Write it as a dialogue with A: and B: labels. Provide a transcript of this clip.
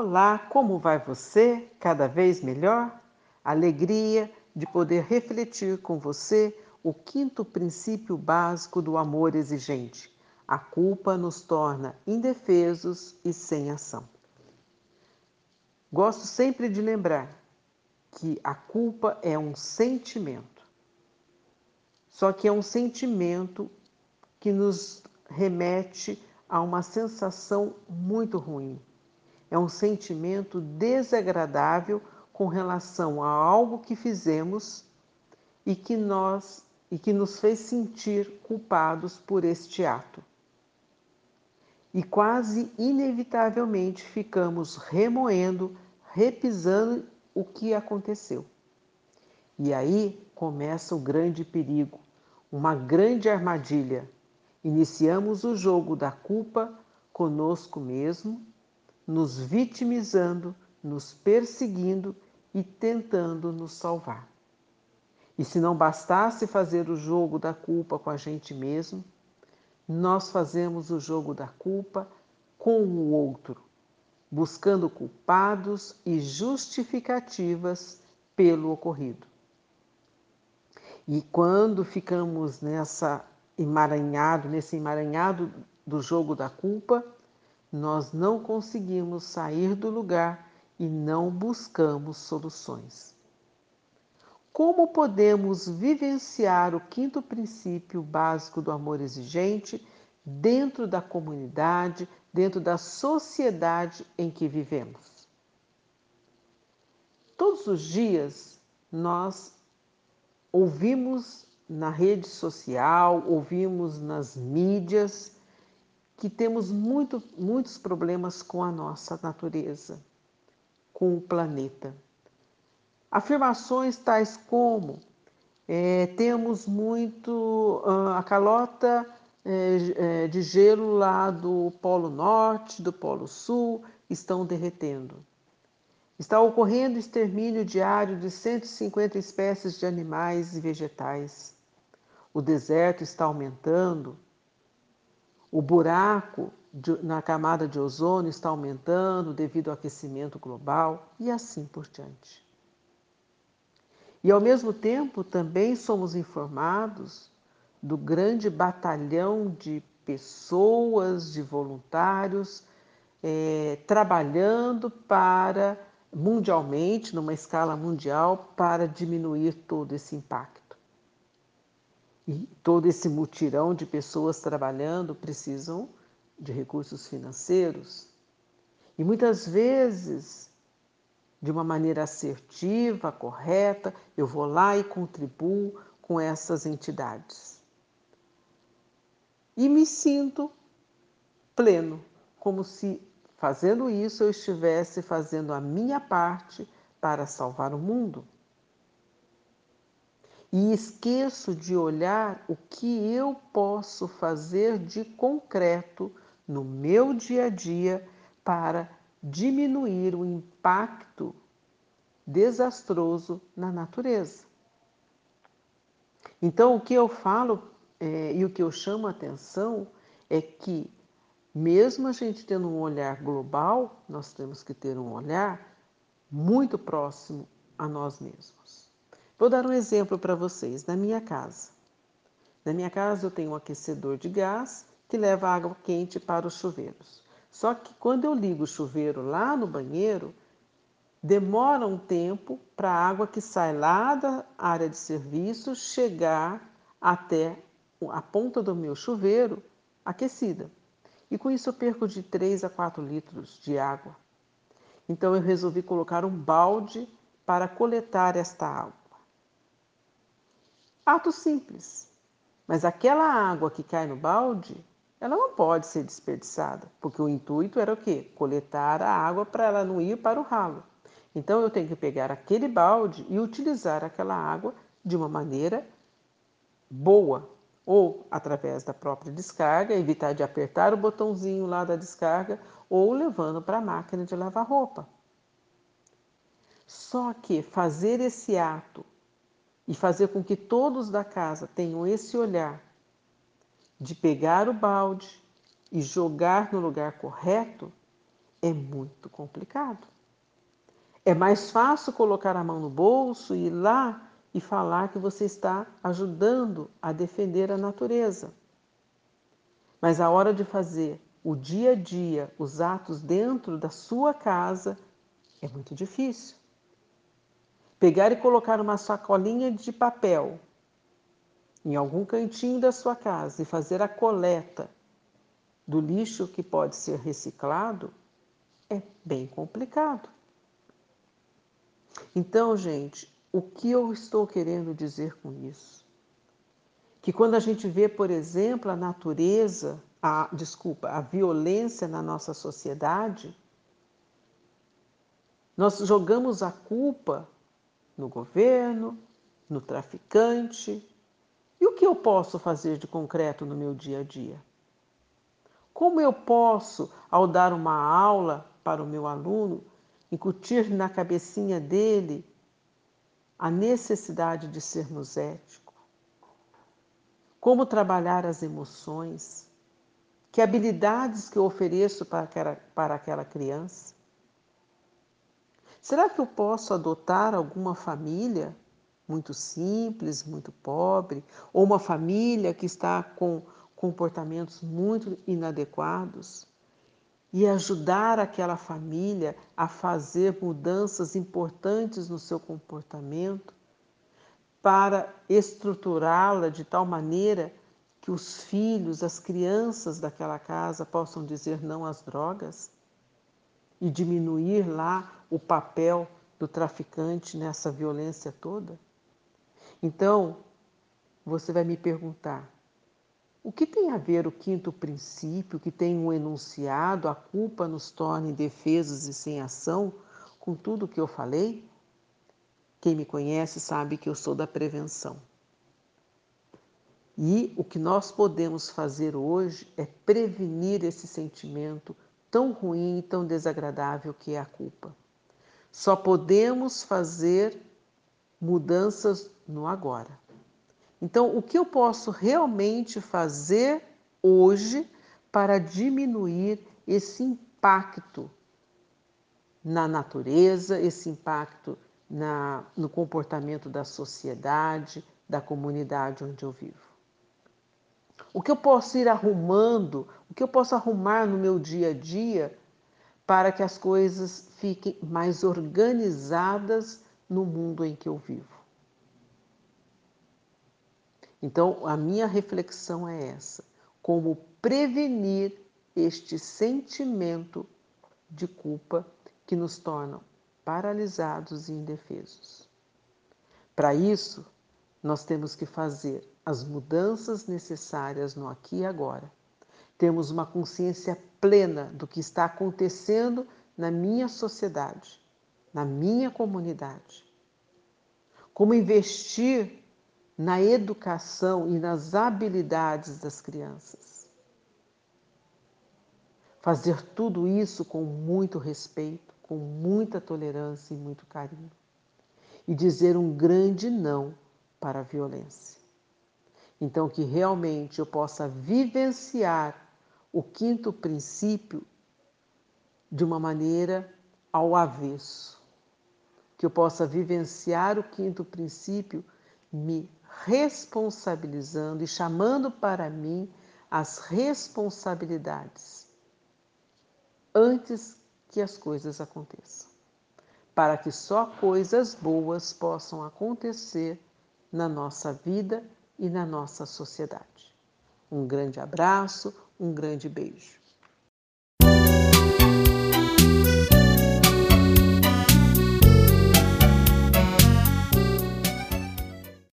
A: Olá, como vai você? Cada vez melhor? Alegria de poder refletir com você o quinto princípio básico do amor exigente. A culpa nos torna indefesos e sem ação. Gosto sempre de lembrar que a culpa é um sentimento. Só que é um sentimento que nos remete a uma sensação muito ruim. É um sentimento desagradável com relação a algo que fizemos e que nós e que nos fez sentir culpados por este ato. E quase inevitavelmente ficamos remoendo, repisando o que aconteceu. E aí começa o grande perigo, uma grande armadilha Iniciamos o jogo da culpa conosco mesmo, nos vitimizando, nos perseguindo e tentando nos salvar. E se não bastasse fazer o jogo da culpa com a gente mesmo, nós fazemos o jogo da culpa com o outro, buscando culpados e justificativas pelo ocorrido. E quando ficamos nessa emaranhado, nesse emaranhado do jogo da culpa, nós não conseguimos sair do lugar e não buscamos soluções. Como podemos vivenciar o quinto princípio básico do amor exigente dentro da comunidade, dentro da sociedade em que vivemos? Todos os dias nós ouvimos na rede social, ouvimos nas mídias que temos muito, muitos problemas com a nossa natureza, com o planeta. Afirmações tais como é, temos muito uh, a calota é, de gelo lá do Polo Norte, do Polo Sul, estão derretendo. Está ocorrendo extermínio diário de 150 espécies de animais e vegetais o deserto está aumentando, o buraco de, na camada de ozônio está aumentando devido ao aquecimento global e assim por diante. E ao mesmo tempo também somos informados do grande batalhão de pessoas, de voluntários, é, trabalhando para, mundialmente, numa escala mundial, para diminuir todo esse impacto. E todo esse mutirão de pessoas trabalhando precisam de recursos financeiros. E muitas vezes, de uma maneira assertiva, correta, eu vou lá e contribuo com essas entidades. E me sinto pleno, como se fazendo isso eu estivesse fazendo a minha parte para salvar o mundo e esqueço de olhar o que eu posso fazer de concreto no meu dia a dia para diminuir o impacto desastroso na natureza. Então, o que eu falo é, e o que eu chamo a atenção é que, mesmo a gente tendo um olhar global, nós temos que ter um olhar muito próximo a nós mesmos. Vou dar um exemplo para vocês. Na minha casa. Na minha casa eu tenho um aquecedor de gás que leva água quente para os chuveiros. Só que quando eu ligo o chuveiro lá no banheiro, demora um tempo para a água que sai lá da área de serviço chegar até a ponta do meu chuveiro aquecida. E com isso eu perco de 3 a 4 litros de água. Então eu resolvi colocar um balde para coletar esta água. Ato simples. Mas aquela água que cai no balde, ela não pode ser desperdiçada, porque o intuito era o quê? Coletar a água para ela não ir para o ralo. Então eu tenho que pegar aquele balde e utilizar aquela água de uma maneira boa, ou através da própria descarga, evitar de apertar o botãozinho lá da descarga, ou levando para a máquina de lavar roupa. Só que fazer esse ato e fazer com que todos da casa tenham esse olhar de pegar o balde e jogar no lugar correto, é muito complicado. É mais fácil colocar a mão no bolso e ir lá e falar que você está ajudando a defender a natureza. Mas a hora de fazer o dia a dia, os atos dentro da sua casa, é muito difícil. Pegar e colocar uma sacolinha de papel em algum cantinho da sua casa e fazer a coleta do lixo que pode ser reciclado é bem complicado. Então, gente, o que eu estou querendo dizer com isso? Que quando a gente vê, por exemplo, a natureza, a desculpa, a violência na nossa sociedade, nós jogamos a culpa no governo, no traficante. E o que eu posso fazer de concreto no meu dia a dia? Como eu posso, ao dar uma aula para o meu aluno, incutir na cabecinha dele a necessidade de sermos éticos? Como trabalhar as emoções? Que habilidades que eu ofereço para aquela, para aquela criança? Será que eu posso adotar alguma família muito simples, muito pobre, ou uma família que está com comportamentos muito inadequados? E ajudar aquela família a fazer mudanças importantes no seu comportamento para estruturá-la de tal maneira que os filhos, as crianças daquela casa possam dizer não às drogas e diminuir lá o papel do traficante nessa violência toda? Então, você vai me perguntar: o que tem a ver o quinto princípio, que tem um enunciado, a culpa nos torna indefesos e sem ação, com tudo o que eu falei? Quem me conhece sabe que eu sou da prevenção. E o que nós podemos fazer hoje é prevenir esse sentimento tão ruim e tão desagradável que é a culpa. Só podemos fazer mudanças no agora. Então, o que eu posso realmente fazer hoje para diminuir esse impacto na natureza, esse impacto na, no comportamento da sociedade, da comunidade onde eu vivo? O que eu posso ir arrumando, o que eu posso arrumar no meu dia a dia para que as coisas fiquem mais organizadas no mundo em que eu vivo? Então, a minha reflexão é essa: como prevenir este sentimento de culpa que nos torna paralisados e indefesos. Para isso, nós temos que fazer as mudanças necessárias no aqui e agora. Temos uma consciência plena do que está acontecendo na minha sociedade, na minha comunidade. Como investir na educação e nas habilidades das crianças. Fazer tudo isso com muito respeito, com muita tolerância e muito carinho. E dizer um grande não para a violência. Então, que realmente eu possa vivenciar o quinto princípio de uma maneira ao avesso. Que eu possa vivenciar o quinto princípio me responsabilizando e chamando para mim as responsabilidades antes que as coisas aconteçam, para que só coisas boas possam acontecer na nossa vida e na nossa sociedade. Um grande abraço, um grande beijo.